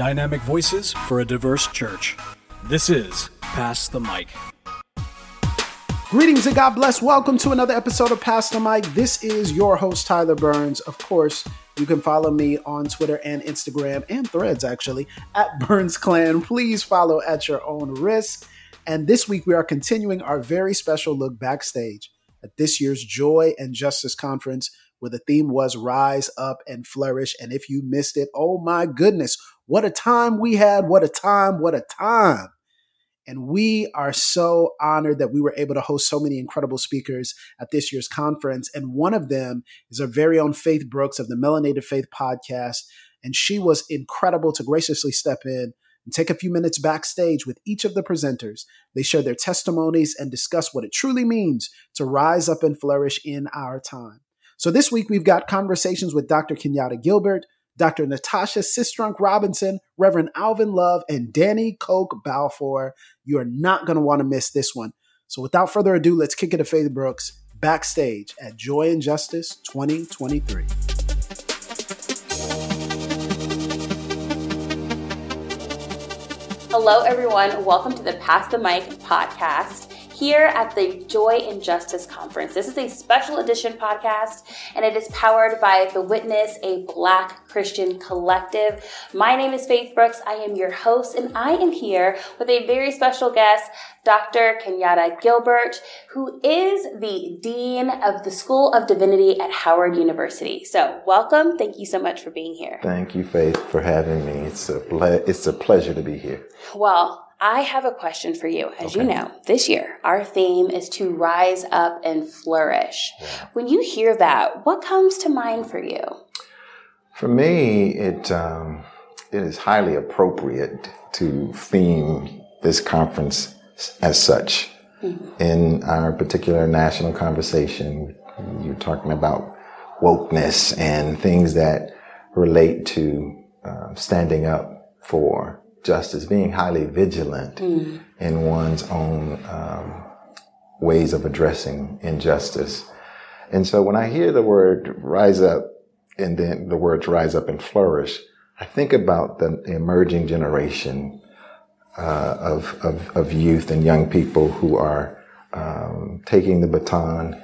Dynamic voices for a diverse church. This is Pass the Mic. Greetings and God bless. Welcome to another episode of Pass the Mic. This is your host, Tyler Burns. Of course, you can follow me on Twitter and Instagram and threads actually at Burns Clan. Please follow at your own risk. And this week we are continuing our very special look backstage at this year's Joy and Justice Conference, where the theme was Rise Up and Flourish. And if you missed it, oh my goodness, what a time we had! What a time! What a time! And we are so honored that we were able to host so many incredible speakers at this year's conference. And one of them is our very own Faith Brooks of the Melanated Faith podcast. And she was incredible to graciously step in and take a few minutes backstage with each of the presenters. They share their testimonies and discuss what it truly means to rise up and flourish in our time. So this week we've got conversations with Dr. Kenyeatta Gilbert, Dr. Natasha Sistrunk Robinson, Reverend Alvin Love, and Danny Coke Balfour. You are not going to want to miss this one. So without further ado, let's kick it to Faith Brooks backstage at Joy and Justice 2023. Hello, everyone. Welcome to the Pass the Mic podcast here at the Joy and Justice Conference. This is a special edition podcast, and it is powered by The Witness, a Black Christian collective. My name is Faith Brooks. I am your host, and I am here with a very special guest, Dr. Kenyeatta Gilbert, who is the Dean of the School of Divinity at Howard University. So, welcome. Thank you so much for being here. Thank you, Faith, for having me. It's a ple- it's a pleasure to be here. Well, I have a question for you. As okay. you know, this year our theme is to rise up and flourish. Yeah. When you hear that, what comes to mind for you? For me, it um, it is highly appropriate to theme this conference as such. Mm-hmm. In our particular national conversation, you're talking about wokeness and things that relate to uh, standing up for justice, being highly vigilant mm. in one's own um, ways of addressing injustice. And so when I hear the word rise up and then the words rise up and flourish, I think about the emerging generation uh, of, of, of, youth and young people who are um, taking the baton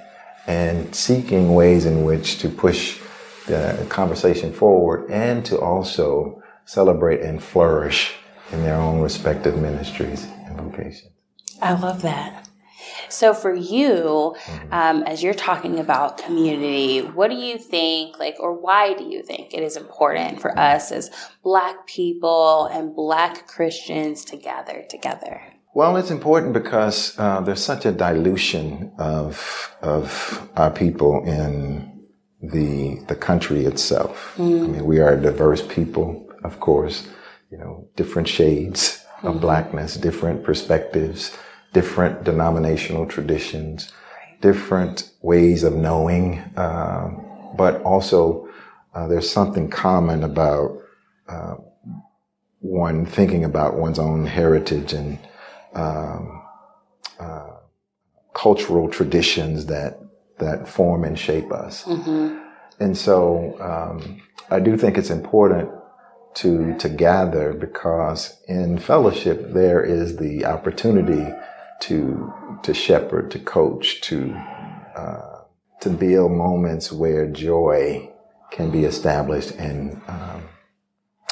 and seeking ways in which to push the conversation forward and to also celebrate and flourish in their own respective ministries and vocations. I love that. So, for you, mm-hmm. um, as you're talking about community, what do you think, like, or why do you think it is important for us as Black people and Black Christians to gather together? Well, it's important because uh, there's such a dilution of of our people in the the country itself. Mm. I mean, we are a diverse people, of course, you know, different shades of mm-hmm. blackness, different perspectives, different denominational traditions, different ways of knowing, uh, but also uh, there's something common about uh, one thinking about one's own heritage and um, uh, cultural traditions that that form and shape us. Mm-hmm. And so um, I do think it's important to to gather because in fellowship there is the opportunity to to shepherd, to coach, to uh, to build moments where joy can be established and um,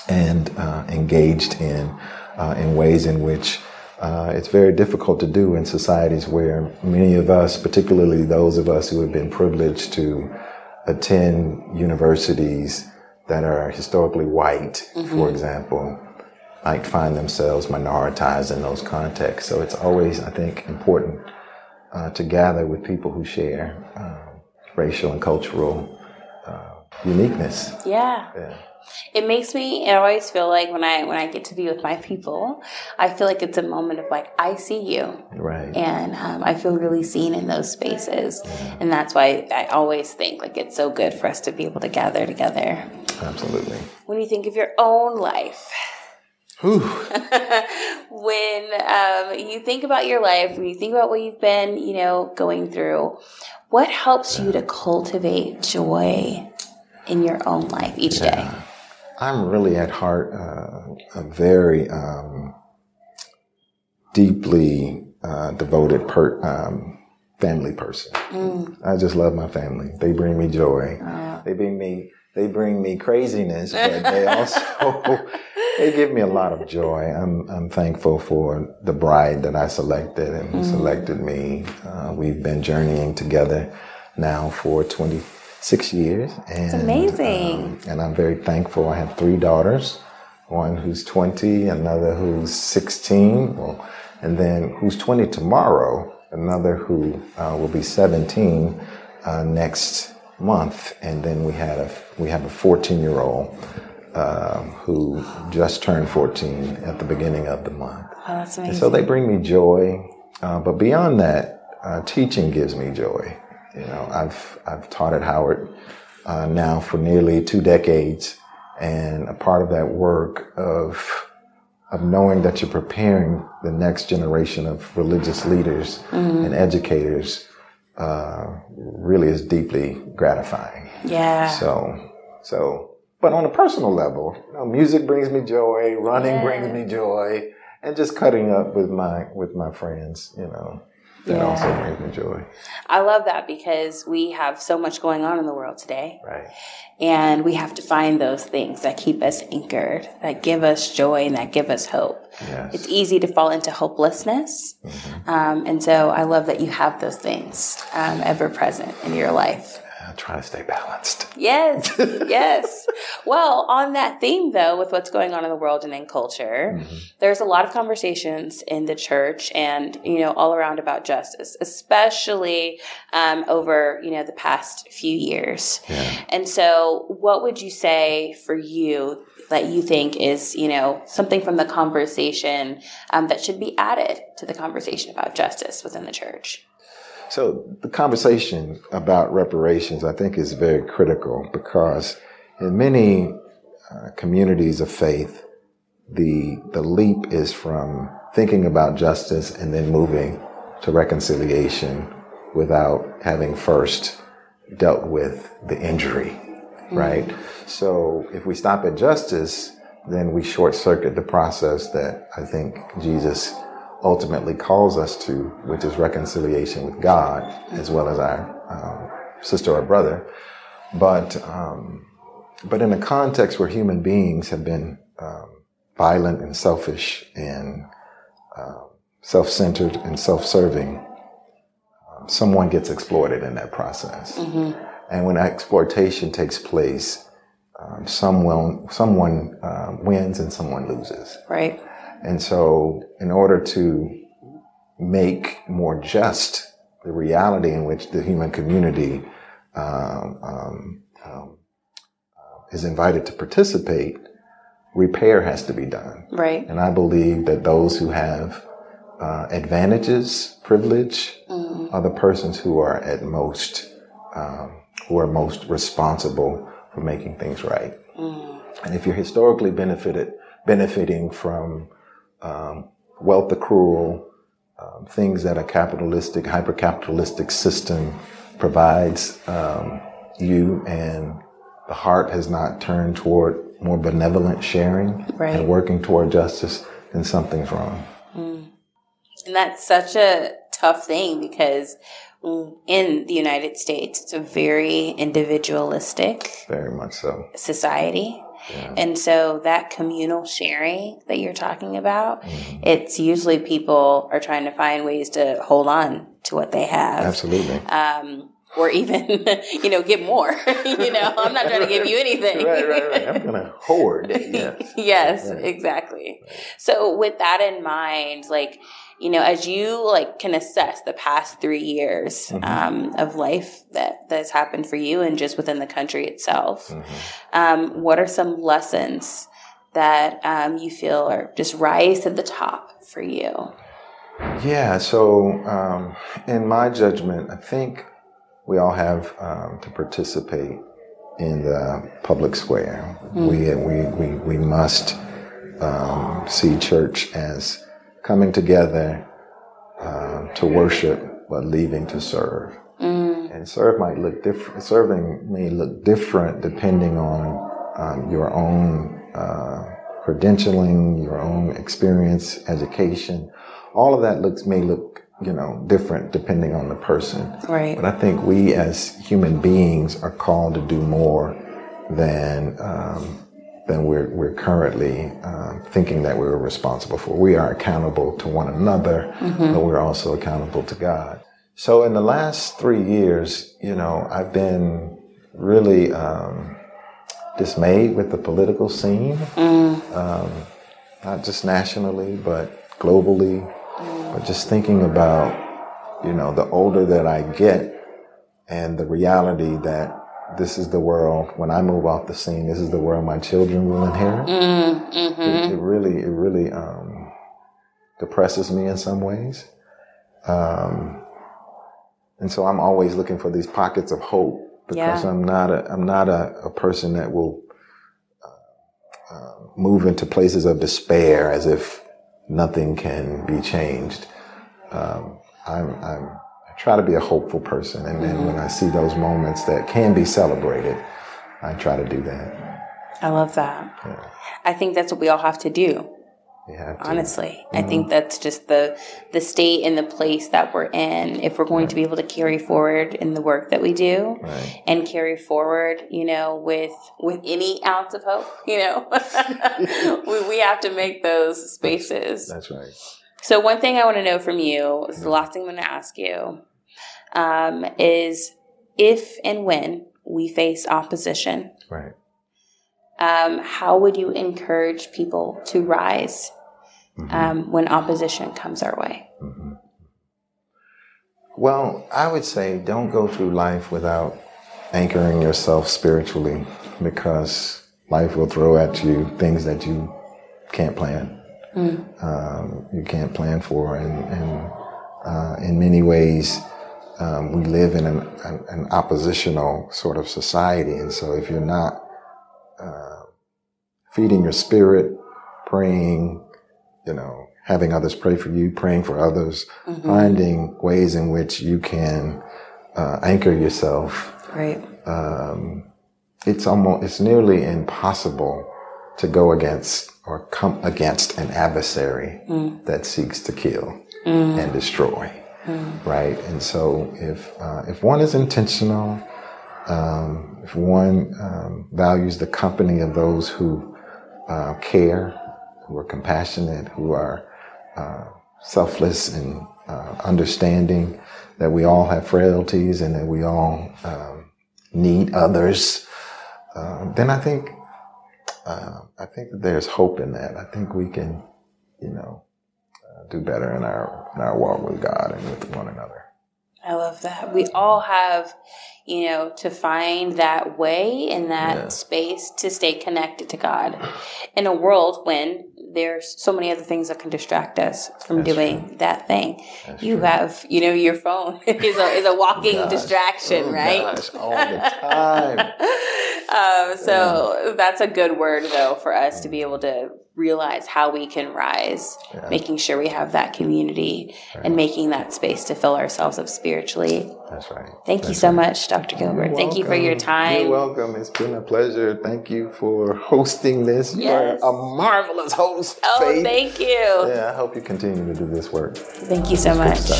and uh, engaged in uh, in ways in which uh, it's very difficult to do in societies where many of us, particularly those of us who have been privileged to attend universities that are historically white, mm-hmm. for example, might find themselves minoritized in those contexts. So it's always, I think, important uh, to gather with people who share uh, racial and cultural uh, uniqueness. Yeah. yeah it makes me I always feel like when I when I get to be with my people, I feel like it's a moment of like I see you, right? And um, I feel really seen in those spaces, yeah. and that's why I always think like it's so good for us to be able to gather together. Absolutely. When you think of your own life. when um, you think about your life, when you think about what you've been, you know, going through, what helps you to cultivate joy in your own life each yeah. day? I'm really at heart uh, a very um, deeply uh, devoted per, um, family person. Mm. I just love my family. They bring me joy. Uh. They bring me they bring me craziness, but they also they give me a lot of joy. I'm I'm thankful for the bride that I selected and mm. selected me. Uh, we've been journeying together now for 26 years. And, it's amazing. Um, and I'm very thankful. I have three daughters, one who's 20, another who's 16, well, and then who's 20 tomorrow, another who uh, will be 17 uh, next month, and then we had a we have a 14 year old um, who just turned 14 at the beginning of the month. Oh, that's amazing. And so they bring me joy, uh, but beyond that, uh, teaching gives me joy. You know, I've I've taught at Howard uh, now for nearly two decades, and a part of that work of of knowing that you're preparing the next generation of religious leaders mm-hmm. and educators uh, really is deeply gratifying. Yeah. So, so, but on a personal level, you know, music brings me joy, running yeah. brings me joy, and just cutting up with my with my friends, you know that yeah. also brings me joy. I love that because we have so much going on in the world today. Right. And we have to find those things that keep us anchored, that give us joy and that give us hope. Yes. It's easy to fall into hopelessness. Mm-hmm. Um, and so I love that you have those things um, ever present in your life. I'm trying to stay balanced. Yes, yes. Well, on that theme, though, with what's going on in the world and in culture, mm-hmm. there's a lot of conversations in the church and you know all around about justice, especially um, over you know the past few years. Yeah. And so, what would you say for you that you think is you know something from the conversation um, that should be added to the conversation about justice within the church? So the conversation about reparations, I think, is very critical because in many uh, communities of faith, the the leap is from thinking about justice and then moving to reconciliation without having first dealt with the injury, mm-hmm. right? So if we stop at justice, then we short circuit the process that I think Jesus ultimately calls us to, which is reconciliation with God as well as our um, sister or brother. But um, but in a context where human beings have been um, violent and selfish and uh, self-centered and self-serving, um, someone gets exploited in that process. Mm-hmm. And when exploitation takes place, um, someone someone uh, wins and someone loses. Right. And so, in order to make more just the reality in which the human community um, um, um, is invited to participate, repair has to be done. Right. And I believe that those who have uh, advantages, privilege, mm. are the persons who are at most um, who are most responsible for making things right. Mm. And if you're historically benefited benefiting from um, wealth accrual, um, things that a capitalistic, hyper-capitalistic system provides um, you, and the heart has not turned toward more benevolent sharing right. and working toward justice, then something's wrong. Mm. And that's such a tough thing because in the United States, it's a very individualistic, very much so society. And so that communal sharing that you're talking about, mm-hmm. it's usually people are trying to find ways to hold on to what they have. Absolutely. Um, or even, you know, get more. you know, I'm not trying to give you anything. right, right, right. I'm going to hoard. Yes, yes right. exactly. So with that in mind, like, you know, as you like can assess the past three years mm-hmm. um, of life that that's happened for you and just within the country itself, mm-hmm. um, what are some lessons that um, you feel are just rise to the top for you? Yeah. So, um, in my judgment, I think we all have um, to participate in the public square. Mm-hmm. We, we, we, we must um, see church as coming together uh, to worship, but leaving to serve. Mm. And serve might look different. Serving may look different depending on um, your own uh, credentialing, your own experience, education. All of that looks may look you know different depending on the person. Right. But I think we as human beings are called to do more than um, than we're we're currently um, thinking that we're responsible for. We are accountable to one another, but we're also accountable to God. So in the last three years, you know, I've been really um, dismayed with the political scene, um, not just nationally, but globally. But just thinking about, you know, the older that I get and the reality that this is the world, when I move off the scene, this is the world my children will inherit. It, it really, it really um, depresses me in some ways. Um, and so I'm always looking for these pockets of hope because Yeah. I'm not a I'm not a, a person that will uh, uh, move into places of despair as if nothing can be changed. Um, I'm, I'm try to be a hopeful person, and then when I see those moments that can be celebrated, I try to do that. I love that. Yeah. I think that's what we all have to do. Have to. Honestly, I mm-hmm. think that's just the the state and the place that we're in. If we're going to be able to carry forward in the work that we do, Right. and carry forward, you know, with with any ounce of hope, you know, we we have to make those spaces. That's right. So one thing I want to know from you is the last thing I'm going to ask you um, is if and when we face opposition, Right. um, how would you encourage people to rise um, when opposition comes our way? Well, I would say don't go through life without anchoring yourself spiritually because life will throw at you things that you can't plan. Um, you can't plan for. And, and uh, in many ways, um, we live in an, an, an oppositional sort of society. And so if you're not uh, feeding your spirit, praying, you know, having others pray for you, praying for others, finding ways in which you can uh, anchor yourself. Right. Um, it's almost, it's nearly impossible to go against or come against an adversary that seeks to kill and destroy. Right. And so if, uh, if one is intentional, um, if one um, values the company of those who uh, care, who are compassionate, who are uh, selfless and uh, understanding that we all have frailties and that we all um, need others, uh, then I think uh, I think that there's hope in that. I think we can, you know, uh, do better in our in our walk with God and with one another. I love that. We all have, you know, to find that way and that Yeah. space to stay connected to God in a world when there's so many other things that can distract us from That's doing that thing. That's you true. have, you know, your phone is a, is a walking Gosh. distraction, Oh, right? gosh, all the time. um, so that's a good word, though, for us to be able to realize how we can rise, Yeah. making sure we have that community and making that space to fill ourselves up spiritually. That's right. Thank you so right. much, Dr. Gilbert. You're Thank you for your time. You're welcome. It's been a pleasure. Thank you for hosting this. Yes. You're a marvelous host. Oh, Faith. thank you. Yeah, I hope you continue to do this work. Thank you so much.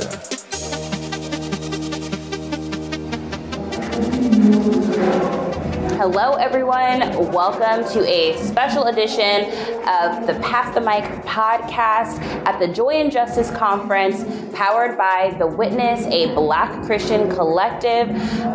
Yeah. Hello, everyone. Welcome to a special edition of the Pass the Mic podcast at the Joy and Justice Conference, powered by The Witness, a Black Christian collective.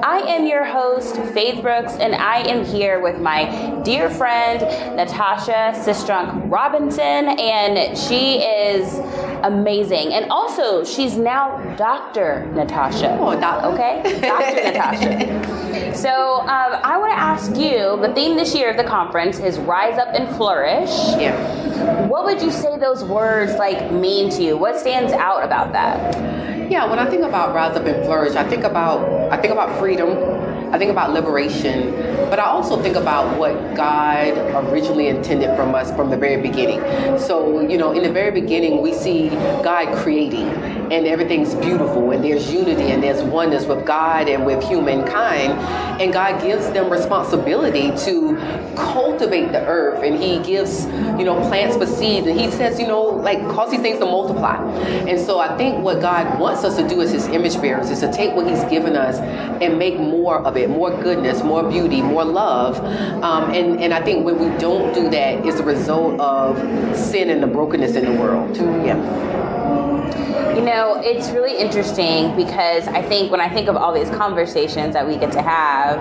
I am your host, Faith Brooks, and I am here with my dear friend, Natasha Sistrunk Robinson, and she is amazing. And also, she's now Dr. Natasha. Oh, doc- Okay? Dr. Natasha. So um, I want to ask you. The theme this year of the conference is "Rise Up and Flourish." What would you say those words like mean to you? What stands out about that? Yeah, when I think about rise up and flourish, I think about I think about freedom. I think about liberation, but I also think about what God originally intended from us from the very beginning. So, you know, in the very beginning, we see God creating, and everything's beautiful and there's unity and there's oneness with God and with humankind. And God gives them responsibility to cultivate the earth and He gives, you know, plants for seeds and He says, you know, like cause these things to multiply. And so I think what God wants us to do as His image bearers is to take what He's given us and make more of it, more goodness, more beauty, more love. Um, and, and I think when we don't do that, it's a result of sin and the brokenness in the world. Yeah. You know, it's really interesting because I think when I think of all these conversations that we get to have,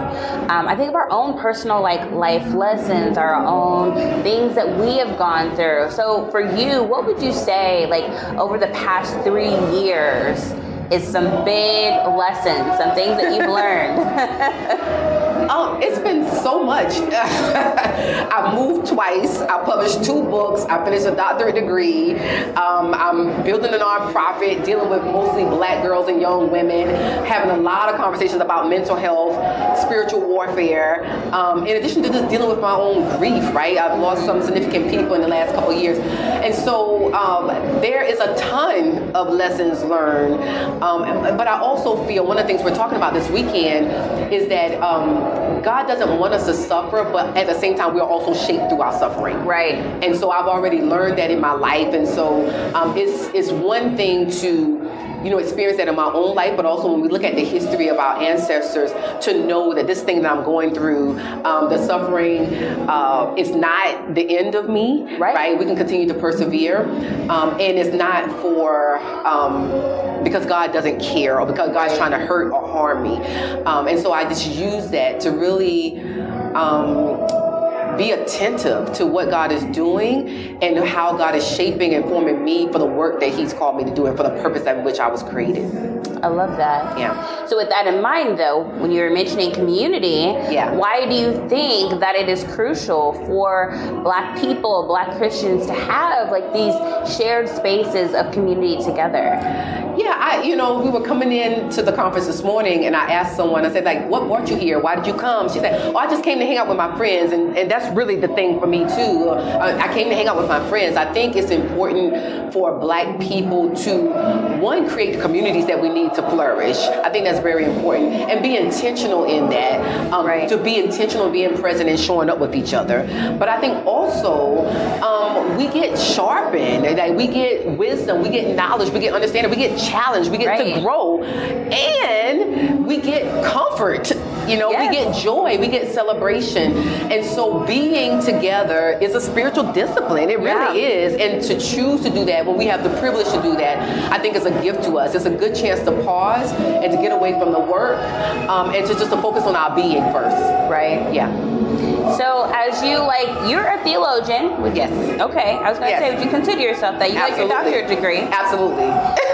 um, I think of our own personal like life lessons, our own things that we have gone through. So for you, what would you say like over the past three years is some big lessons, some things that you've learned? Um, it's been so much. I moved twice. I published two books. I finished a doctorate degree. Um, I'm building a nonprofit, dealing with mostly black girls and young women, having a lot of conversations about mental health, spiritual warfare. Um, in addition to just dealing with my own grief, right? I've lost some significant people in the last couple years, and so um, there is a ton of lessons learned. Um, but I also feel one of the things we're talking about this weekend is that um, God doesn't want us to suffer, but at the same time, we're also shaped through our suffering. Right. And so I've already learned that in my life, and so um, it's it's one thing to you know, experience that in my own life, but also when we look at the history of our ancestors, to know that this thing that I'm going through, um, the suffering, uh, is not the end of me, right? right? We can continue to persevere, um, and it's not for um, because God doesn't care or because God's trying to hurt or harm me, um, and so I just use that to really um, be attentive to what God is doing and how God is shaping and forming me for the work that He's called me to do and for the purpose at which I was created. I love that. Yeah. So with that in mind though, when you were mentioning community, yeah. why do you think that it is crucial for black people, black Christians to have like these shared spaces of community together? Yeah, I you know, we were coming in to the conference this morning and I asked someone, I said like, what brought you here? Why did you come? She said, oh, I just came to hang out with my friends and, and that's really the thing for me too. Uh, I came to hang out with my friends. I think it's important for black people to, one, create the communities that we need to flourish. I think that's very important. And be intentional in that. Um, right. To be intentional, being present and showing up with each other. But I think also um, we get sharpened, like we get wisdom, we get knowledge, we get understanding, we get challenged, we get right. to grow, and we get comfort. You know, yes. we get joy, we get celebration. And so being together is a spiritual discipline. It really yeah. is. And to choose to do that when we have the privilege to do that, I think is a gift to us. It's a good chance to pause and to get away from the work um, and to just to focus on our being first. Right? Yeah. So as you like, you're a theologian. Yes. Okay. I was going to yes. say, would you consider yourself that? You Absolutely. got your doctorate degree. Absolutely.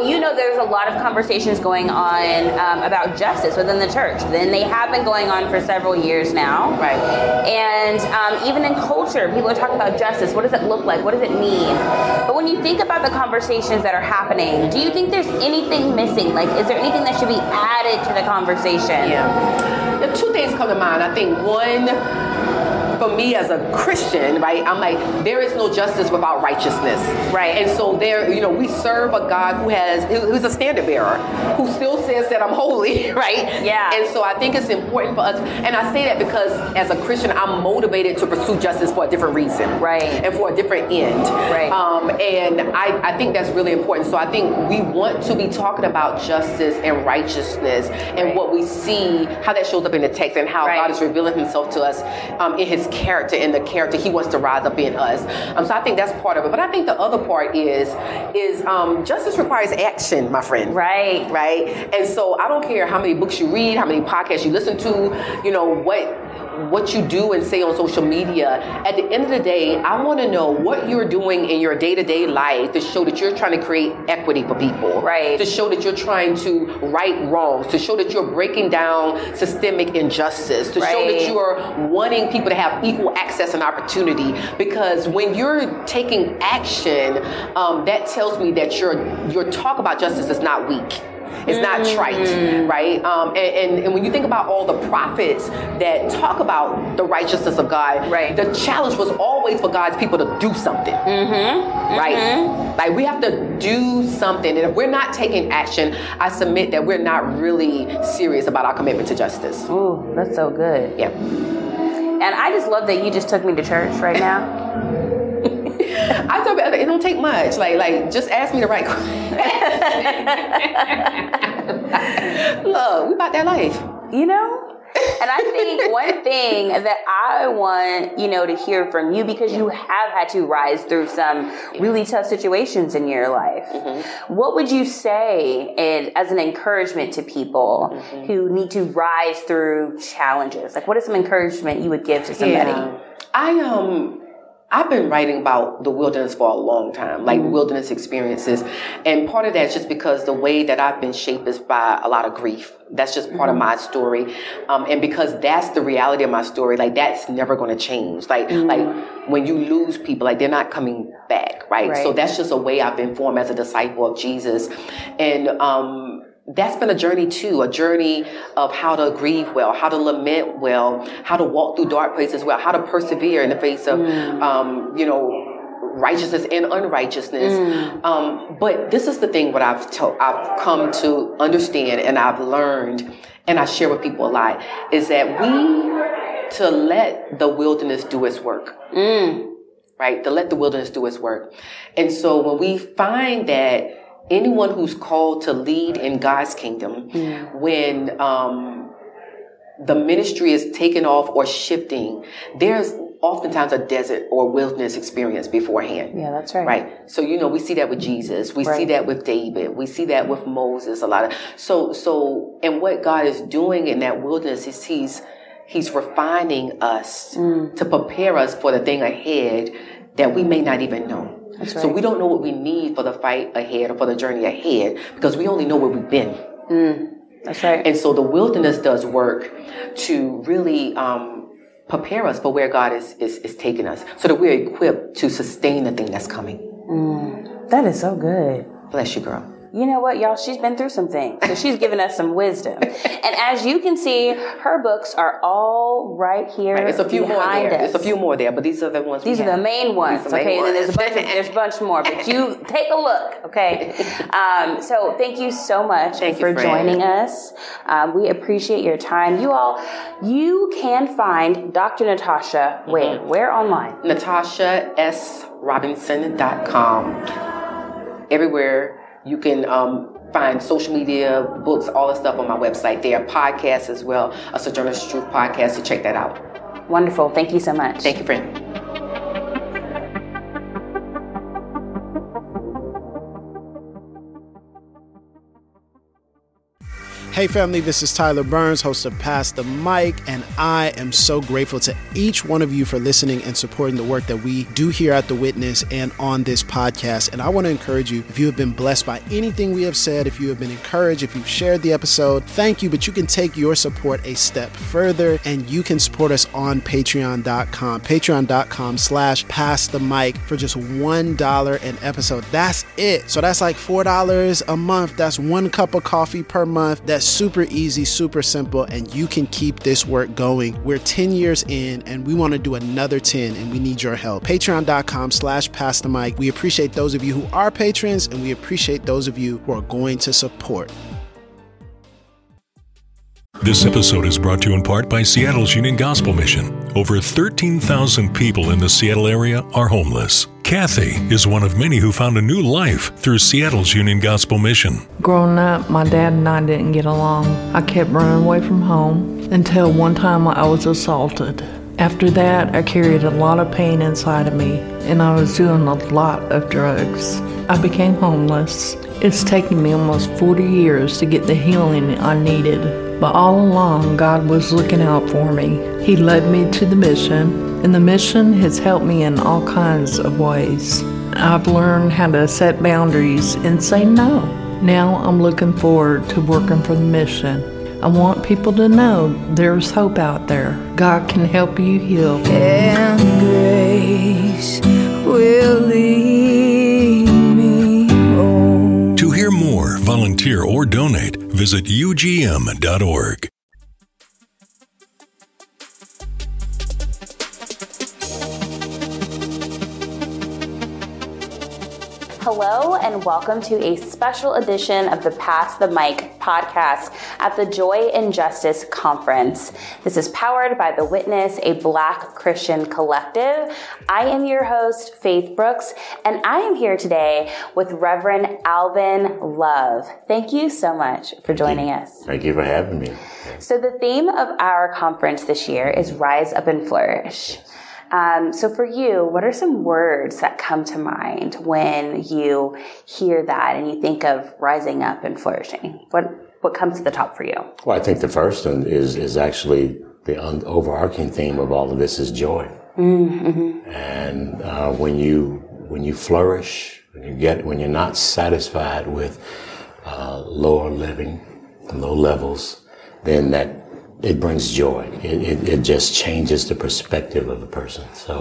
so you know, there's a lot of conversations going on um, about justice within the church. Then they have been going on for several years now. Right. And um, even in culture, people are talking about justice. What does it look like? What does it mean? But when you think about the conversations that are happening, do you think there's anything missing? Like, is there anything that should be added to the conversation? Yeah. The two things come to mind. I think one for me as a Christian, right, I'm like, there is no justice without righteousness. Right. And so there, you know, we serve a God who has, who's a standard bearer, who still says that I'm holy, right? Yeah. And so I think it's important for us, and I say that because as a Christian, I'm motivated to pursue justice for a different reason. Right. And for a different end. Right. Um, and I, I think that's really important. So I think we want to be talking about justice and righteousness and right. what we see, how that shows up in the text and how right. God is revealing himself to us um, in his character and the character he wants to rise up in us. Um, so I think that's part of it. But I think the other part is is um, justice requires action, my friend. Right. Right. And so I don't care how many books you read, how many podcasts you listen to, you know what what you do and say on social media. At the end of the day, I want to know what you're doing in your day to day life to show that you're trying to create equity for people. Right. To show that you're trying to right wrongs, to show that you're breaking down systemic injustice, to right. show that you're wanting people to have equal access and opportunity. Because when you're taking action, um, that tells me that your your talk about justice is not weak It's not trite, right? Um, and, and, and when you think about all the prophets that talk about the righteousness of God, Right. the challenge was always for God's people to do something, mm-hmm. right? Like we have to do something, and if we're not taking action, I submit that we're not really serious about our commitment to justice. Ooh, that's so good. Yeah. And I just love that you just took me to church right now. I tell people it don't take much. Like, like just ask me the right question. Look, we about that life. you know? And I think one thing that I want, you know, to hear from you because you have had to rise through some really tough situations in your life. What would you say as an encouragement to people who need to rise through challenges? Like what is some encouragement you would give to somebody? Yeah. I um I've been writing about the wilderness for a long time, like wilderness experiences. And part of that is just because the way that I've been shaped is by a lot of grief. That's just part of my story. Um, and because that's the reality of my story, like that's never going to change. Like, like when you lose people, like they're not coming back, right? So that's just a way I've been formed as a disciple of Jesus. And, um, that's been a journey too, a journey of how to grieve well, how to lament well, how to walk through dark places well, how to persevere in the face of, um, you know, righteousness and unrighteousness. Um, but this is the thing what I've to- I've come to understand and I've learned, and I share with people a lot, is that we to let the wilderness do its work right? To let the wilderness do its work. And so when we find that anyone who's called to lead in God's kingdom, when um, the ministry is taken off or shifting, there's oftentimes a desert or wilderness experience beforehand. Yeah, that's right. Right. So you know we see that with Jesus. We see that with David. We see that with Moses a lot of so so and what God is doing in that wilderness is he's he's refining us Mm. to prepare us for the thing ahead that we may not even know. So right. we don't know what we need for the fight ahead or for the journey ahead because we only know where we've been. That's right. And so the wilderness does work to really um, prepare us for where God is, is, is taking us so that we're equipped to sustain the thing that's coming. that is so good. Bless you, girl. You know what, y'all? She's been through some things. So she's given us some wisdom. And as you can see, her books are all right here. It's a few more there. us. There's a few more there, but these are the ones. These are the main ones, okay? And then there's a bunch. Of, there's a bunch more, but you take a look, okay? Um, so thank you so much Thank for joining us. Um, we appreciate your time. You all, you can find Dr. Natasha Mm-hmm. where? Where online? NatashaSRobinson.com. Everywhere you can um, find social media, books, all the stuff on my website. There are podcasts as well, a Sojourner's Truth podcast. So check that out. Wonderful. Thank you so much. Thank you, friend. Hey, family, this is Tyler Burns, host of Pass the Mic, and I am so grateful to each one of you for listening and supporting the work that we do here at The Witness and on this podcast. And I want to encourage you if you have been blessed by anything we have said, if you have been encouraged, if you've shared the episode, thank you. But you can take your support a step further and you can support us on patreon.com, patreon.com slash pass the mic for just $1 an episode. That's it. So that's like $4 a month. That's one cup of coffee per month. That's super easy, super simple, and you can keep this work going. We're 10 years in and we want to do another 10 and we need your help. Patreon.com slash pass the mic. We appreciate those of you who are patrons and we appreciate those of you who are going to support. This episode is brought to you in part by Seattle's Union Gospel Mission. Over 13,000 people in the Seattle area are homeless. Kathy is one of many who found a new life through Seattle's Union Gospel Mission. Growing up, my dad and I didn't get along. I kept running away from home until one time I was assaulted. After that, I carried a lot of pain inside of me, and I was doing a lot of drugs. I became homeless. It's taken me almost 40 years to get the healing I needed, but all along, God was looking out for me. He led me to the mission, and the mission has helped me in all kinds of ways. I've learned how to set boundaries and say no. Now I'm looking forward to working for the mission. I want people to know there's hope out there. God can help you heal. and grace will lead me home. To hear more, volunteer, or donate, visit ugm.org. Hello, and welcome to a special edition of the Pass the Mic podcast at the Joy and Justice Conference. This is powered by The Witness, a Black Christian collective. I am your host, Faith Brooks, and I am here today with Reverend Alvin Love. Thank you so much for joining us. Thank you for having me. So, the theme of our conference this year is Rise Up and Flourish. Um, so, for you, what are some words that come to mind when you hear that and you think of rising up and flourishing? What what comes to the top for you? Well, I think the first one is is actually the un- overarching theme of all of this is joy. Mm-hmm. And uh, when you when you flourish, when you get when you're not satisfied with uh, lower living, low levels, then that it brings joy. It, it, it, just changes the perspective of a person. So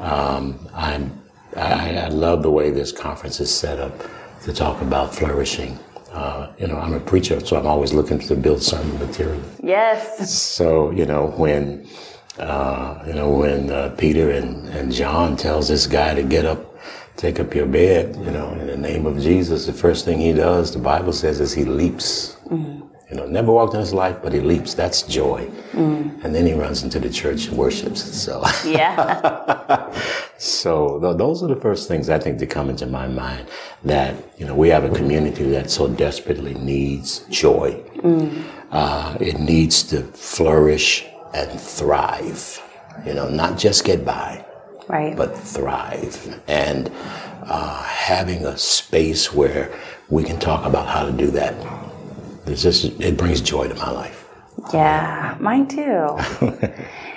um, I'm, I, I, love the way this conference is set up to talk about flourishing. Uh, you know, I'm a preacher, so I'm always looking to build sermon material. Yes. So you know when. Uh, you know when uh, Peter and, and John tells this guy to get up, take up your bed. You know, in the name of Jesus, the first thing he does, the Bible says, is he leaps. Mm-hmm you know, never walked in his life, but he leaps. That's joy. Mm. And then he runs into the church and worships. So yeah. so th- those are the first things I think that come into my mind. That you know, we have a community that so desperately needs joy. Mm. Uh, it needs to flourish and thrive. You know, not just get by, right? But thrive and uh, having a space where we can talk about how to do that it's just, it brings joy to my life. Yeah, mine too.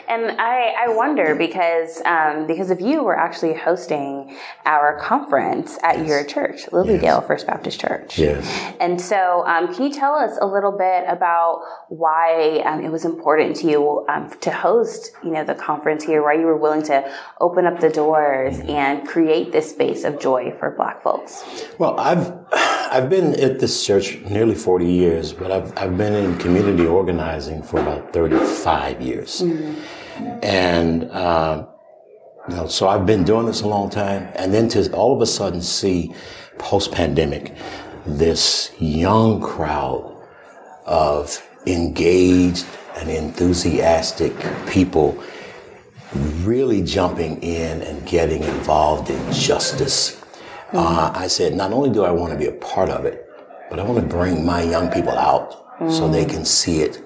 and I, I wonder because um, because of you, we're actually hosting our conference at yes. your church, Lilydale yes. First Baptist Church. Yes. And so, um, can you tell us a little bit about why um, it was important to you um, to host, you know, the conference here? Why you were willing to open up the doors mm-hmm. and create this space of joy for Black folks? Well, I've I've been at this church nearly 40 years, but I've, I've been in community organizing for about 35 years. Mm-hmm. And, uh, you know, so I've been doing this a long time. And then to all of a sudden see post pandemic this young crowd of engaged and enthusiastic people really jumping in and getting involved in justice uh, I said, not only do I want to be a part of it, but I want to bring my young people out mm. so they can see it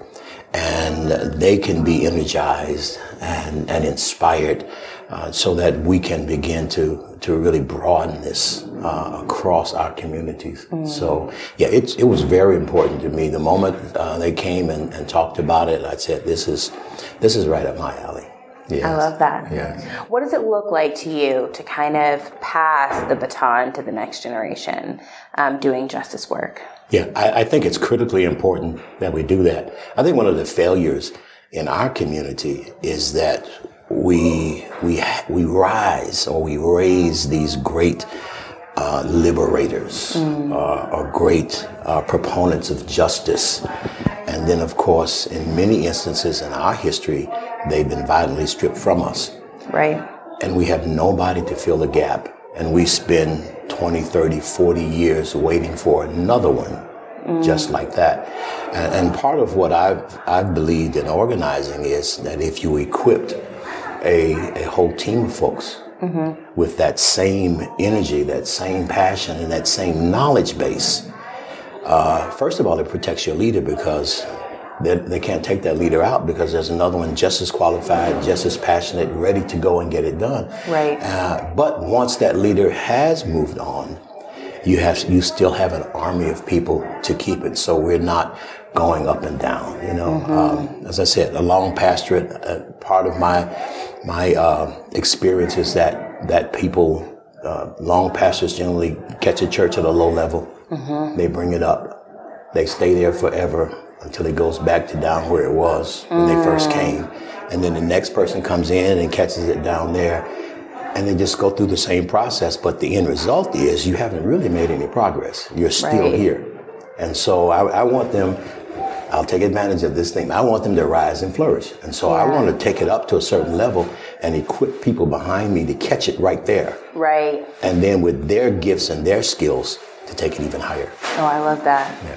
and they can be energized and, and inspired uh, so that we can begin to, to really broaden this uh, across our communities. Mm. So, yeah, it, it was very important to me. The moment uh, they came and, and talked about it, I said, this is, this is right up my alley. Yes. I love that. Yes. What does it look like to you to kind of pass the baton to the next generation um, doing justice work? Yeah, I, I, think it's critically important that we do that. I think one of the failures in our community is that we we we rise or we raise these great uh, liberators mm. uh, or great uh, proponents of justice, and then of course, in many instances in our history, they've been violently stripped from us. Right. And we have nobody to fill the gap. And we spend 20, 30, 40 years waiting for another one mm. just like that. And, and, part of what I've, I've believed in organizing is that if you equipped a, a whole team of folks mm-hmm. with that same energy, that same passion, and that same knowledge base, uh, first of all, it protects your leader because they, they can't take that leader out because there's another one just as qualified, just as passionate, ready to go and get it done. Right. Uh, but once that leader has moved on, you have you still have an army of people to keep it. So we're not going up and down. You know, mm-hmm. um, as I said, a long pastorate. Uh, part of my my uh, experience is that that people, uh, long pastors generally catch a church at a low level. Mm-hmm. They bring it up. They stay there forever until it goes back to down where it was when mm. they first mm. came. And then the next person comes in and catches it down there. And they just go through the same process. But the end result is you haven't really made any progress. You're still right. here. And so I, I want them, I'll take advantage of this thing. I want them to rise and flourish. And so I want to take it up to a certain level and equip people behind me to catch it right there. Right. And then with their gifts and their skills to take it even higher. Oh, I love that. Yeah.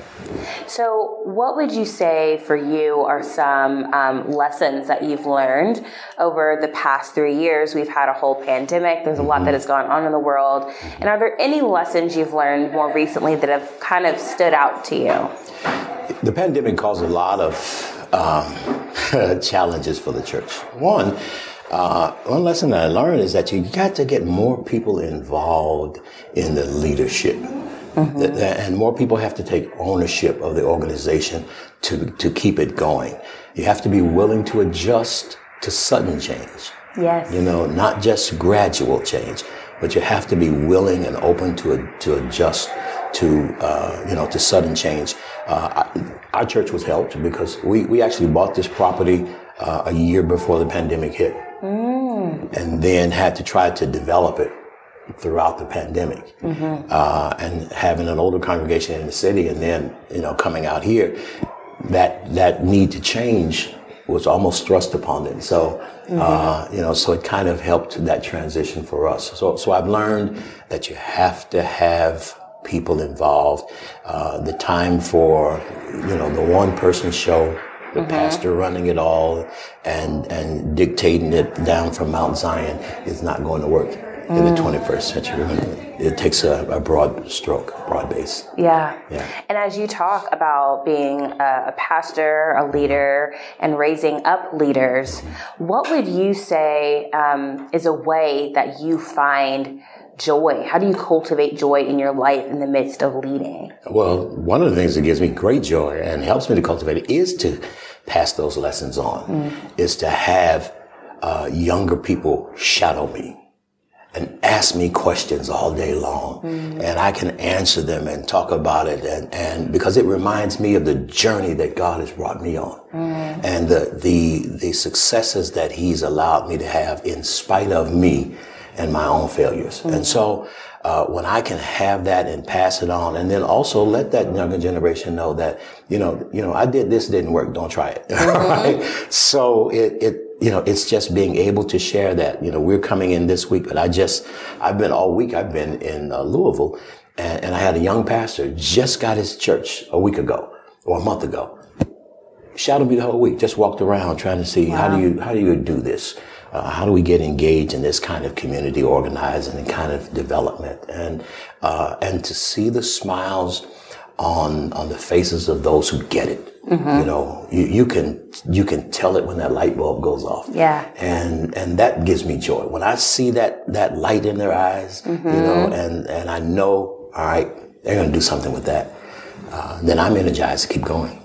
So, what would you say for you are some um, lessons that you've learned over the past three years? We've had a whole pandemic, there's a lot that has gone on in the world. And are there any lessons you've learned more recently that have kind of stood out to you? The pandemic caused a lot of um, challenges for the church. One, uh, one lesson I learned is that you got to get more people involved in the leadership. Th- And more people have to take ownership of the organization to, to keep it going. You have to be willing to adjust to sudden change. Yes. You know, not just gradual change, but you have to be willing and open to to adjust to uh, you know to sudden change. Uh, I, our church was helped because we we actually bought this property uh, a year before the pandemic hit, and then had to try to develop it throughout the pandemic. Uh, and having an older congregation in the city, and then you know coming out here, that that need to change was almost thrust upon them. So, uh, you know, so it kind of helped that transition for us. So, so I've learned that you have to have people involved. Uh, the time for, you know, the one person show, the mm-hmm. pastor running it all and, and dictating it down from Mount Zion is not going to work in the mm. 21st century. It takes a, a broad stroke, broad base. Yeah. Yeah. And as you talk about being a, a pastor, a leader, and raising up leaders, mm-hmm. what would you say um, is a way that you find joy? How do you cultivate joy in your life in the midst of leading? Well, one of the things that gives me great joy and helps me to cultivate it is to pass those lessons on, mm. is to have uh, younger people shadow me and ask me questions all day long. Mm. And I can answer them and talk about it. And, and because it reminds me of the journey that God has brought me on mm. and the, the, the successes that he's allowed me to have in spite of me and my own failures. And so, uh, when I can have that and pass it on, and then also let that younger generation know that you know, you know, I did this, didn't work, don't try it. right? So it, it, you know, it's just being able to share that. You know, we're coming in this week, but I just, I've been all week. I've been in uh, Louisville, and, and I had a young pastor just got his church a week ago or a month ago. Shadowed me the whole week. Just walked around trying to see how do you how do you do this. Uh, how do we get engaged in this kind of community organizing and kind of development? And uh, and to see the smiles on on the faces of those who get it. You know you, you can you can tell it when that light bulb goes off. Yeah. and and that gives me joy. When i see that that light in their eyes you know and and i know all right they're going to do something with that uh, then i'm energized to keep going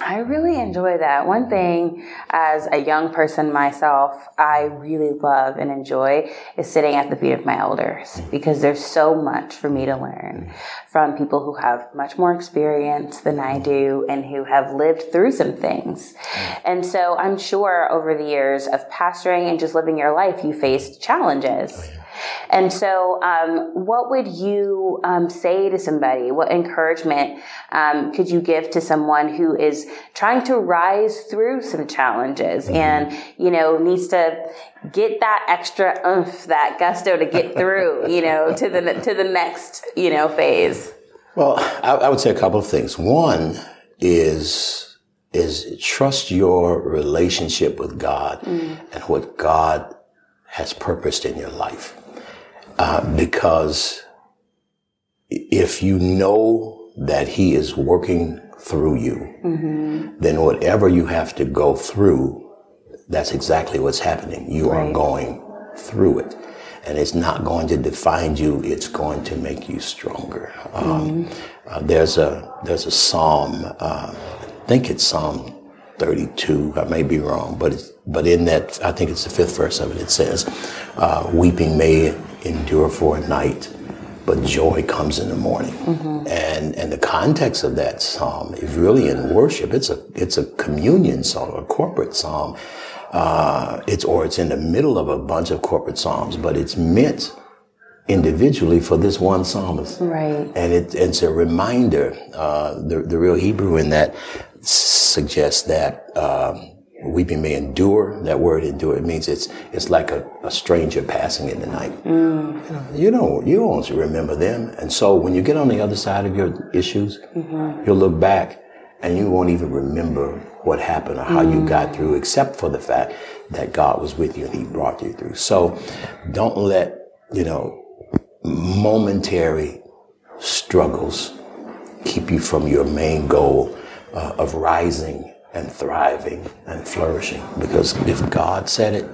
I really enjoy that. One thing as a young person myself, I really love and enjoy is sitting at the feet of my elders mm-hmm. because there's so much for me to learn mm-hmm. from people who have much more experience than I do and who have lived through some things. Mm-hmm. And so I'm sure over the years of pastoring and just living your life, you faced challenges. Oh, And so, um, what would you um, say to somebody? What encouragement um, could you give to someone who is trying to rise through some challenges and you know needs to get that extra oomph, that gusto to get through, you know, to the to the next you know phase? Well, I, I would say a couple of things. One is is trust your relationship with God and what God has purposed in your life, uh, because if you know that He is working through you, then whatever you have to go through, that's exactly what's happening. You are going through it. And it's not going to define you. It's going to make you stronger. Um, uh, there's a there's a psalm. Uh, I think it's Psalm 32. I may be wrong, but it's, but in that I think it's the fifth verse of it. It says, uh, "Weeping may endure for a night, but joy comes in the morning." And and the context of that psalm is really in worship. It's a it's a communion psalm, a corporate psalm. Uh, it's or it's in the middle of a bunch of corporate psalms, but it's meant individually for this one psalmist. Right. And it, it's a reminder, uh, the, the real Hebrew in that suggests that, um, weeping may endure. That word endure, it means it's, it's like a, a stranger passing in the night. Mm. You know, you don't, you don't remember them. And so when you get on the other side of your issues, Mm-hmm. you'll look back and you won't even remember what happened or how you Mm. got through, except for the fact that God was with you and He brought you through. So don't let, you know, momentary struggles keep you from your main goal uh, of rising and thriving and flourishing. Because if God said it,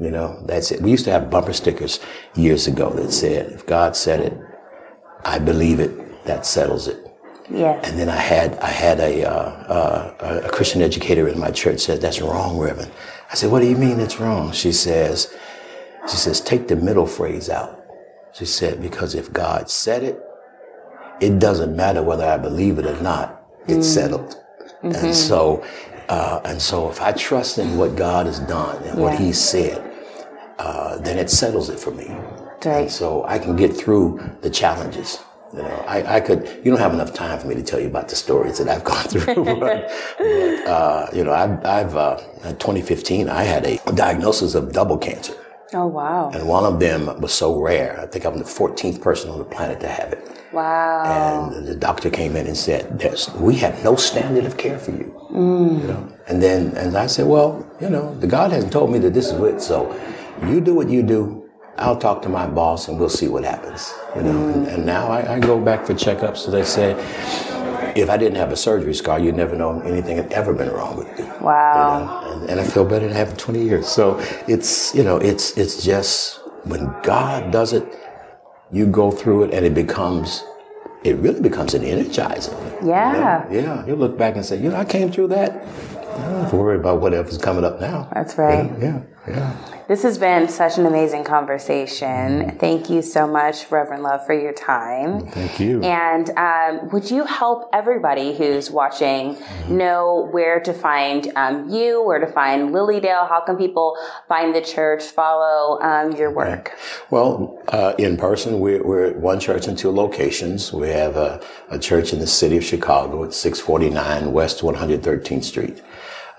you know, that's it. We used to have bumper stickers years ago that said, if God said it, I believe it, that settles it. Yes. And then I had I had a uh, uh, a Christian educator in my church said that's wrong, Reverend. I said, what do you mean it's wrong? She says, she says take the middle phrase out. She said because if God said it, it doesn't matter whether I believe it or not. It's settled. And so uh, and so if I trust in what God has done and what Yeah. He said, uh, then it settles it for me. Right. So I can get through the challenges. You know, I, I could, you don't have enough time for me to tell you about the stories that I've gone through. but, but, uh, you know, I've, I've uh, in 2015, I had a diagnosis of double cancer. Oh, wow. And one of them was so rare. I think I'm the 14th person on the planet to have it. Wow. And the doctor came in and said, There's, we have no standard of care for you. Mm. You know? And then, and I said, well, you know, the God hasn't told me that this is it. So you do what you do. I'll talk to my boss and we'll see what happens. You know, and, and now I, I go back for checkups. So they say, if I didn't have a surgery scar, you'd never know anything had ever been wrong with me. Wow. You know? and, and I feel better than having 20 years. So it's, you know, it's, it's just when God does it, you go through it and it becomes, it really becomes an energizer. Yeah. Yeah. Yeah. You look back and say, you know, I came through that. I don't have to worry about whatever's coming up now. That's right. Yeah. Yeah. This has been such an amazing conversation. Thank you so much, Reverend Love, for your time. Thank you. And um, would you help everybody who's watching know where to find um, you, where to find Lilydale? How can people find the church, follow um, your work? Well, uh, in person, we're, we're at one church in two locations. We have a, a church in the city of Chicago at 649 West 113th Street.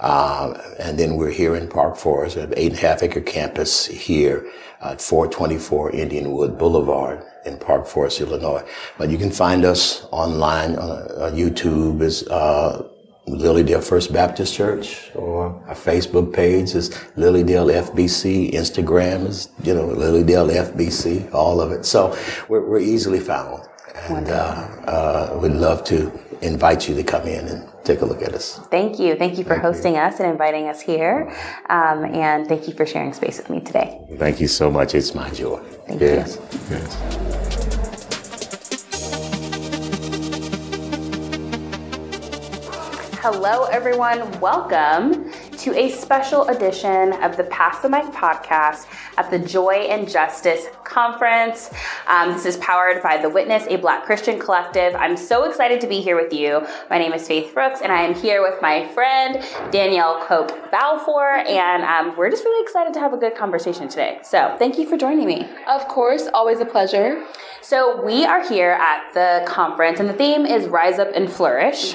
Um, and then we're here in Park Forest. An eight and a half acre campus here at 424 Indianwood Boulevard in Park Forest, Illinois. But you can find us online on, on YouTube as uh, Lilydale First Baptist Church, or our Facebook page is Lilydale FBC. Instagram is, you know, Lilydale FBC, all of it. So we're, we're easily found. And uh, uh, we'd love to invite you to come in and take a look at us. Thank you. Thank you for hosting us and inviting us here. Um, and thank you for sharing space with me today. Thank you so much. It's my joy. Thank yes. you. Yes. Hello, everyone. Welcome to a special edition of the Pass the Mic podcast at the Joy and Justice Conference. Um, this is powered by The Witness, a Black Christian collective. I'm so excited to be here with you. My name is Faith Brooks, and I am here with my friend Danielle Coke Balfour, and um, we're just really excited to have a good conversation today. So, thank you for joining me. Of course, always a pleasure. So, we are here at the conference, and the theme is Rise Up and Flourish.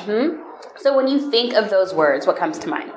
So, when you think of those words, what comes to mind?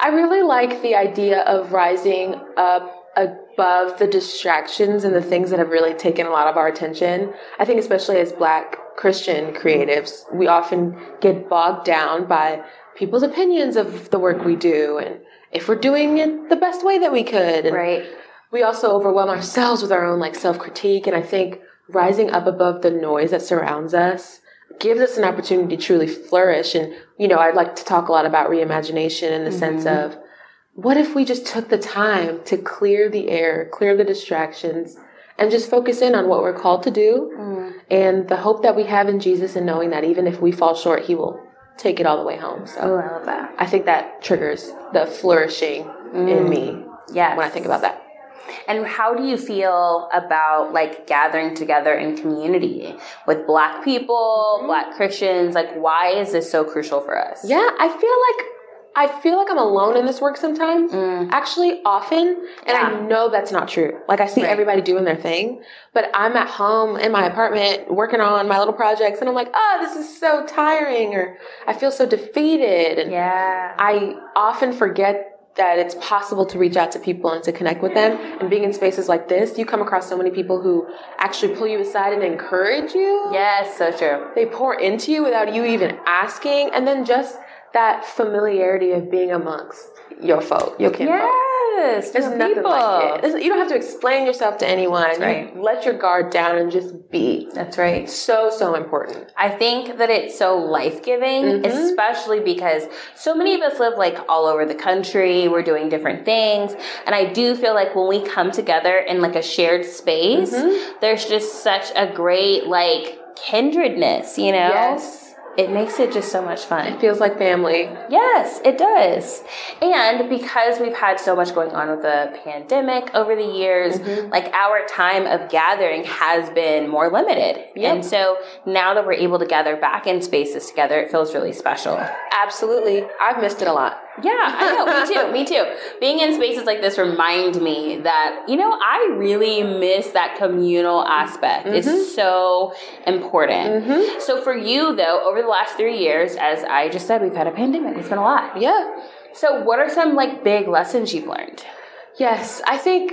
I really like the idea of rising up above the distractions and the things that have really taken a lot of our attention. I think, especially as Black Christian creatives, we often get bogged down by people's opinions of the work we do and if we're doing it the best way that we could. And Right. we also overwhelm ourselves with our own like self critique. And I think rising up above the noise that surrounds us gives us an opportunity to truly flourish. And, you know, I'd like to talk a lot about reimagination in the sense mm-hmm. of what if we just took the time to clear the air, clear the distractions, and just focus in on what we're called to do mm. and the hope that we have in Jesus and knowing that even if we fall short, He will take it all the way home. So Oh, I love that. I think that triggers the flourishing in mm. me Yes. when I think about that. And how do you feel about like gathering together in community with black people, mm-hmm. black Christians? Like, why is this so crucial for us? Yeah, I feel like I feel like I'm alone in this work sometimes. Mm. Actually, often, and I know that's not true. Like I see everybody doing their thing, but I'm at home in my apartment working on my little projects, and I'm like, oh, this is so tiring, or I feel so defeated. And yeah, I often forget that it's possible to reach out to people and to connect with them. And being in spaces like this, you come across so many people who actually pull you aside and encourage you. Yes, so true. They pour into you without you even asking, and then just that familiarity of being amongst your folk, your kinfolk. Yes, There's nothing people. like it. There's- You don't have to explain yourself to anyone. That's You right. let your guard down and just be. That's right. So, so important. I think that it's so life giving, Mm-hmm. especially because so many of us live like all over the country. We're doing different things. And I do feel like when we come together in like a shared space, Mm-hmm. there's just such a great like kindredness, you know? Yes. It makes it just so much fun. It feels like family. Yes, it does. And because we've had so much going on with the pandemic over the years, Mm-hmm. like our time of gathering has been more limited. And so now that we're able to gather back in spaces together, it feels really special. Absolutely. I've missed it a lot. Yeah, I know. me too. Me too. Being in spaces like this remind me that, you know, I really miss that communal aspect. Mm-hmm. It's so important. So for you, though, over the last three years, as I just said, we've had a pandemic. It's been a lot. Yeah. So what are some like big lessons you've learned? Yes, I think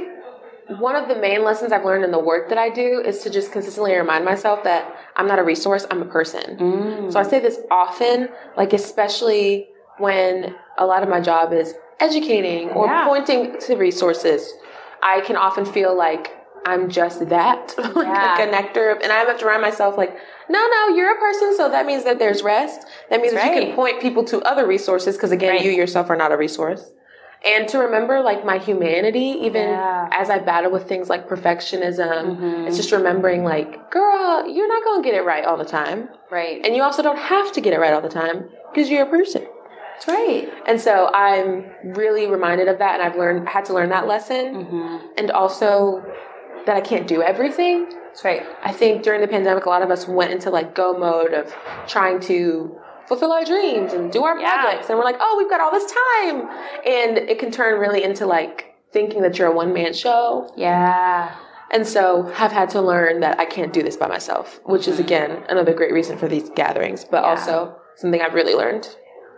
one of the main lessons I've learned in the work that I do is to just consistently remind myself that I'm not a resource, I'm a person. So I say this often, like especially when a lot of my job is educating or Yeah. pointing to resources. I can often feel like I'm just that, like Yeah. a connector, and I have to remind myself like, no, no, you're a person, so that means that there's rest. That means That's that you can point people to other resources because again, Right. you yourself are not a resource and to remember like my humanity even Yeah. as i battle with things like perfectionism mm-hmm. it's just remembering like girl you're not going to get it right all the time Right. and you also don't have to get it right all the time because you're a person That's right. and so i'm really reminded of that and i've learned had to learn that lesson mm-hmm. and also that i can't do everything That's right. I think during the pandemic, a lot of us went into like go mode of trying to fulfill our dreams and do our Yeah. projects. And we're like, oh, we've got all this time. And it can turn really into like thinking that you're a one man show. Yeah. And so have had to learn that I can't do this by myself, which is mm-hmm. again another great reason for these gatherings, but Yeah. also something I've really learned.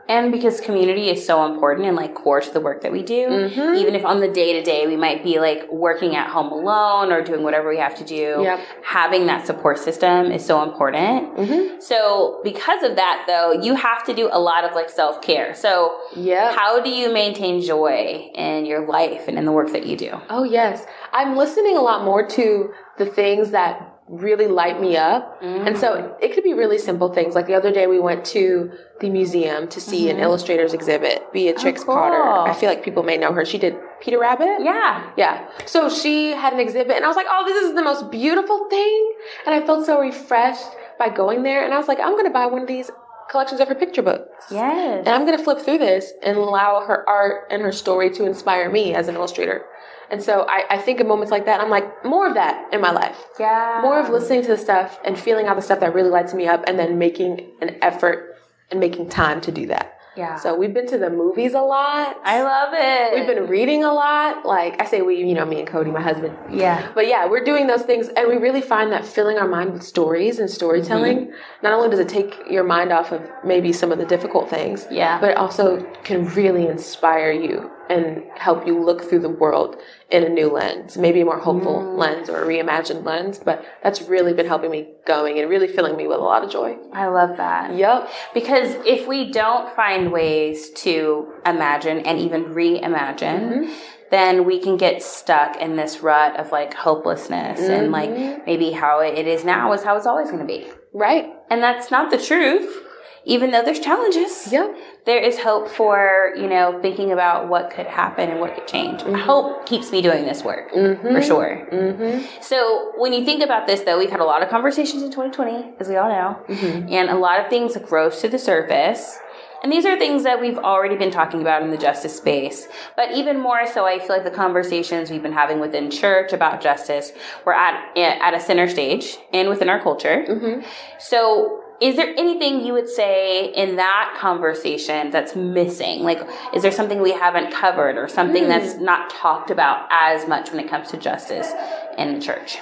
And because community is so important and like core to the work that we do, Mm-hmm. even if on the day to day we might be like working at home alone or doing whatever we have to do, Yep. having that support system is so important. Mm-hmm. So, because of that, though, you have to do a lot of like self care. So, yeah how do you maintain joy in your life and in the work that you do? Oh, yes. I'm listening a lot more to the things that really light me up. And so mm. it could be really simple things. Like the other day, we went to the museum to see an mm-hmm. illustrator's exhibit, Beatrix oh, cool. Potter. I feel like people may know her. She did Peter Rabbit. Yeah. Yeah. So she had an exhibit, and I was like, oh, this is the most beautiful thing. And I felt so refreshed by going there. And I was like, I'm going to buy one of these collections of her picture books. Yes. And I'm going to flip through this and allow her art and her story to inspire me as an illustrator. And so I, I think of moments like that, I'm like, more of that in my life. Yeah. More of listening to the stuff and feeling out the stuff that really lights me up and then making an effort and making time to do that. Yeah. So we've been to the movies a lot. I love it. We've been reading a lot. Like I say we, you know, me and Cody, my husband. Yeah. But yeah, we're doing those things and we really find that filling our mind with stories and storytelling, Mm-hmm. not only does it take your mind off of maybe some of the difficult things, Yeah. but it also can really inspire you and help you look through the world in a new lens, maybe a more hopeful Mm. lens or a reimagined lens. But that's really been helping me going and really filling me with a lot of joy. I love that. Yep. Because if we don't find ways to imagine and even reimagine, then we can get stuck in this rut of like hopelessness and like maybe how it is now is how it's always going to be. Right. And that's not the truth. Even though there's challenges, Yep. there is hope for, you know, thinking about what could happen and what could change. Mm-hmm. Hope keeps me doing this work, for mm-hmm. sure. Mm-hmm. So when you think about this, though, we've had a lot of conversations in 2020, as we all know, and a lot of things rose to the surface. And these are things that we've already been talking about in the justice space. But even more so, I feel like the conversations we've been having within church about justice, we're at, at a center stage and within our culture. So is there anything you would say in that conversation that's missing? Like, is there something we haven't covered or something hmm. that's not talked about as much when it comes to justice in the church?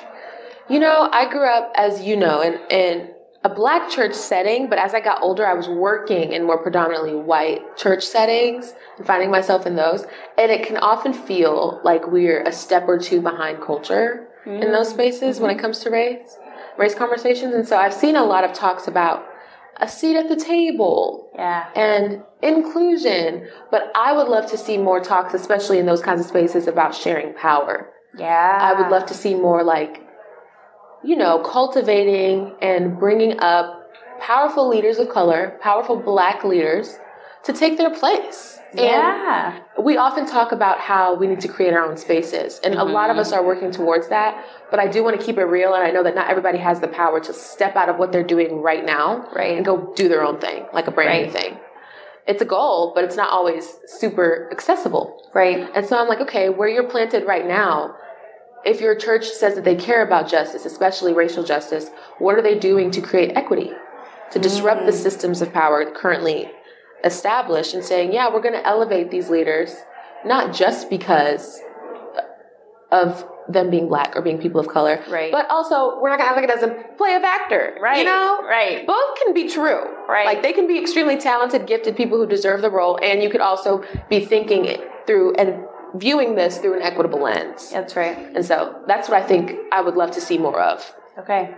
You know, I grew up, as you know, in, in a black church setting, but as I got older, I was working in more predominantly white church settings and finding myself in those. And it can often feel like we're a step or two behind culture in those mm-hmm. spaces when it mm-hmm. comes to race, race conversations. And so I've seen a lot of talks about a seat at the table Yeah. and inclusion, but I would love to see more talks, especially in those kinds of spaces, about sharing power. Yeah. I would love to see more like, you know, cultivating and bringing up powerful leaders of color, powerful black leaders to take their place. Yeah. And we often talk about how we need to create our own spaces, and a lot of us are mm-hmm. working towards that. But I do want to keep it real, and I know that not everybody has the power to step out of what they're doing right now Right. and go do their own thing, like a brand new thing. It's a goal, but it's not always super accessible. Right. And so I'm like, okay, where you're planted right now, if your church says that they care about justice, especially racial justice, what are they doing to create equity? To disrupt the mm. systems of power currently established and saying, yeah, we're going to elevate these leaders, not just because of them being black or being people of color, Right. but also we're not going to act like it doesn't play a factor, Right. You know, Right. Both can be true, Right. Like they can be extremely talented, gifted people who deserve the role, and you could also be thinking it through and viewing this through an equitable lens. That's right. And so that's what I think I would love to see more of. Okay.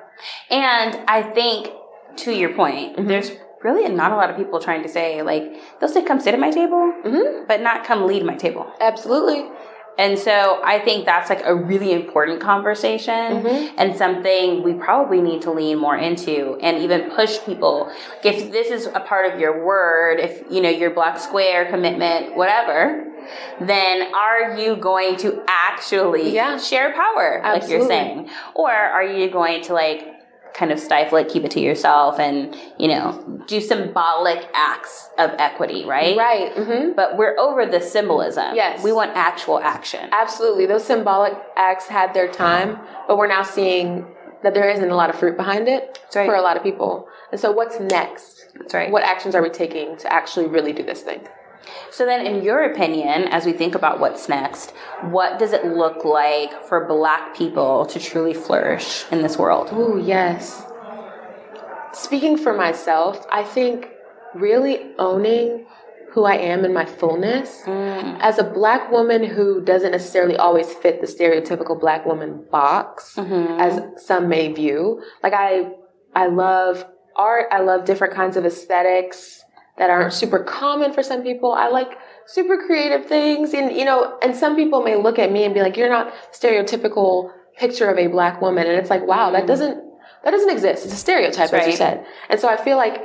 And I think, to your point, Mm-hmm. there's really not a lot of people trying to say, like, they'll say, come sit at my table, Mm-hmm. but not come lead my table. Absolutely. And so I think that's like a really important conversation Mm-hmm. and something we probably need to lean more into and even push people. Like if this is a part of your word, if you know your black square commitment, whatever, then are you going to actually Yeah. share power, like you're saying? Or are you going to like kind of stifle it, keep it to yourself and, you know, do symbolic acts of equity, right? Right. hmm But we're over the symbolism. Yes. We want actual action. Absolutely. Those symbolic acts had their time, but we're now seeing that there isn't a lot of fruit behind it right. for a lot of people. And so what's next? That's right. What actions are we taking to actually really do this thing? So then, in your opinion, as we think about what's next, what does it look like for Black people to truly flourish in this world? Oh, yes. Speaking for myself, I think really owning who I am in my fullness mm. as a black woman who doesn't necessarily always fit the stereotypical black woman box mm-hmm. as some may view. Like I I love art, I love different kinds of aesthetics that aren't super common for some people. I like super creative things and you know, and some people may look at me and be like you're not stereotypical picture of a black woman and it's like wow, that mm-hmm. doesn't that doesn't exist. It's a stereotype, as you said. And so I feel like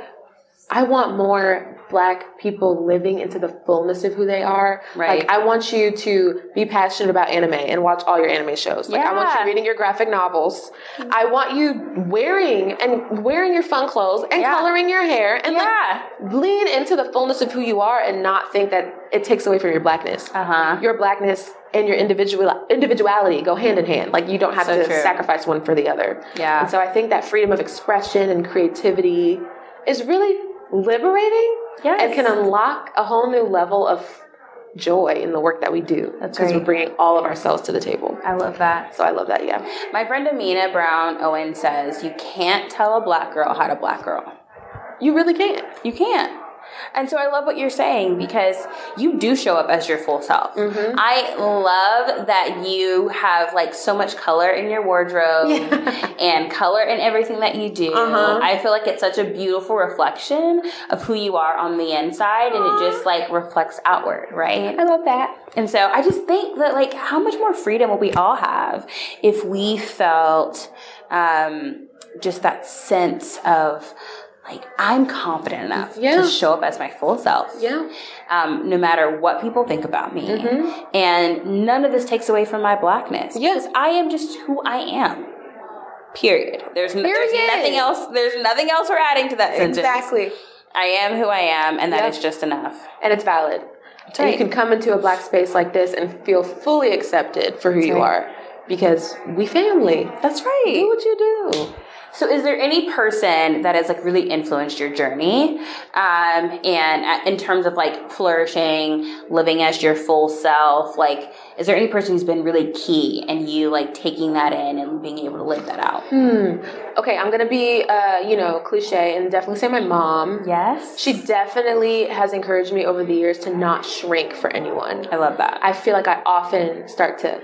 I want more black people living into the fullness of who they are. Right. Like I want you to be passionate about anime and watch all your anime shows. Like I want you reading your graphic novels. I want you wearing and wearing your fun clothes and Yeah. coloring your hair and Yeah. like lean into the fullness of who you are and not think that it takes away from your blackness. Uh-huh. Your blackness and your individual individuality go hand in hand. Like you don't have So to true. sacrifice one for the other. Yeah. And so I think that freedom of expression and creativity is really liberating Yes. and can unlock a whole new level of joy in the work that we do That's because we're bringing all of ourselves to the table. I love that. So I love that. Yeah. My friend Amena Brown Owen says, You can't tell a black girl how to black girl. You really can't. You can't. And so I love what you're saying because you do show up as your full self. Mm-hmm. I love that you have like so much color in your wardrobe and color in everything that you do. Uh-huh. I feel like it's such a beautiful reflection of who you are on the inside and it just like reflects outward, right? I love that. And so I just think that like how much more freedom will we all have if we felt um, just that sense of like I'm confident enough Yeah. to show up as my full self. Yeah. Um, no matter what people think about me. And none of this takes away from my blackness. Because I am just who I am. Period. There's, no, there's nothing else there's nothing else we're adding to that sentence. Exactly. I am who I am and that is Yep. just enough. And it's valid. and right. you can come into a black space like this and feel fully accepted for who you right. are because we family. That's right. Do what you do. So, is there any person that has like really influenced your journey, um, and uh, in terms of like flourishing, living as your full self? Like, is there any person who's been really key and you like taking that in and being able to live that out? Hmm. Okay, I'm gonna be, uh, you know, cliche and definitely say my mom. Yes. She definitely has encouraged me over the years to not shrink for anyone. I love that. I feel like I often start to.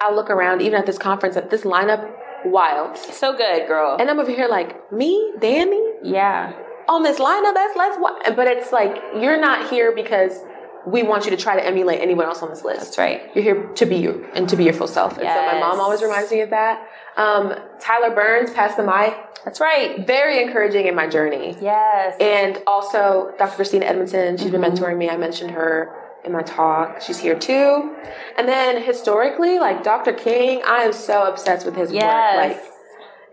I look around, even at this conference, at this lineup, wild. So good, girl. And I'm over here like, me, Danny, yeah. on this lineup, that's less wild. But it's like, you're not here because we want you to try to emulate anyone else on this list. That's right. You're here to be you and to be your full self. And so my mom always reminds me of that. Um, Tyler Burns, Pass the Mic, That's right. very encouraging in my journey. Yes. And also Dr. Christina Edmondson, she's been mentoring me. I mentioned her in my talk. She's here too. And then historically, like Dr. King, I am so obsessed with his Yes. work. Like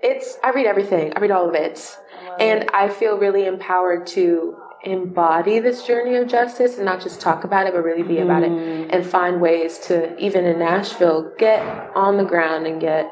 it's I read everything. I read all of it. And I feel really empowered to embody this journey of justice and not just talk about it, but really be about it mm-hmm. and find ways to even in Nashville get on the ground and get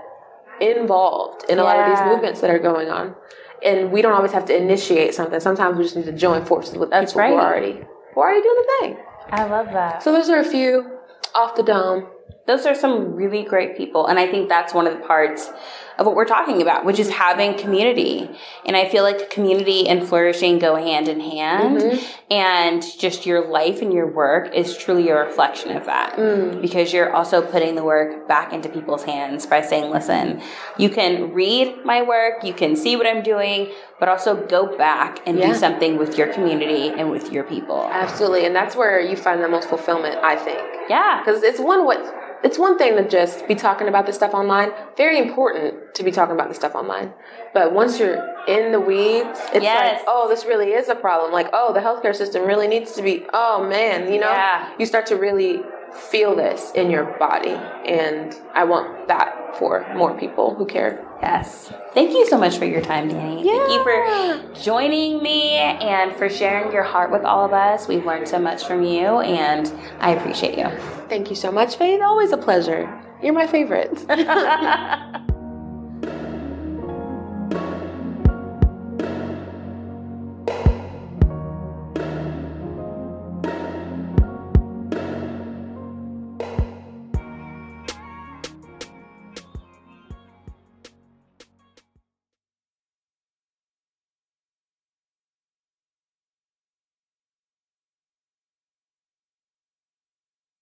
involved in a lot of these movements that are going on. And we don't always have to initiate something. Sometimes we just need to join forces with That's people who right. are already who are already doing the thing. I love that. So those are a few off the dome. Those are some really great people and i think that's one of the parts of what we're talking about which is having community and i feel like community and flourishing go hand in hand mm-hmm. and just your life and your work is truly a reflection of that mm. because you're also putting the work back into people's hands by saying listen you can read my work you can see what i'm doing but also go back and Yeah. do something with your community and with your people Absolutely. And that's where you find the most fulfillment, I think. yeah Because it's one what it's one thing to just be talking about this stuff online. Very important to be talking about this stuff online. But once you're in the weeds, it's Yes. like, oh, this really is a problem. Like, oh, the healthcare system really needs to be. Oh man, you know, Yeah. you start to really feel this in your body, and I want that for more people who care. Yes. Thank you so much for your time, Danny. Thank you for joining me and for sharing your heart with all of us. We've learned so much from you, and I appreciate you. Thank you so much, Faith. Always a pleasure. You're my favorite.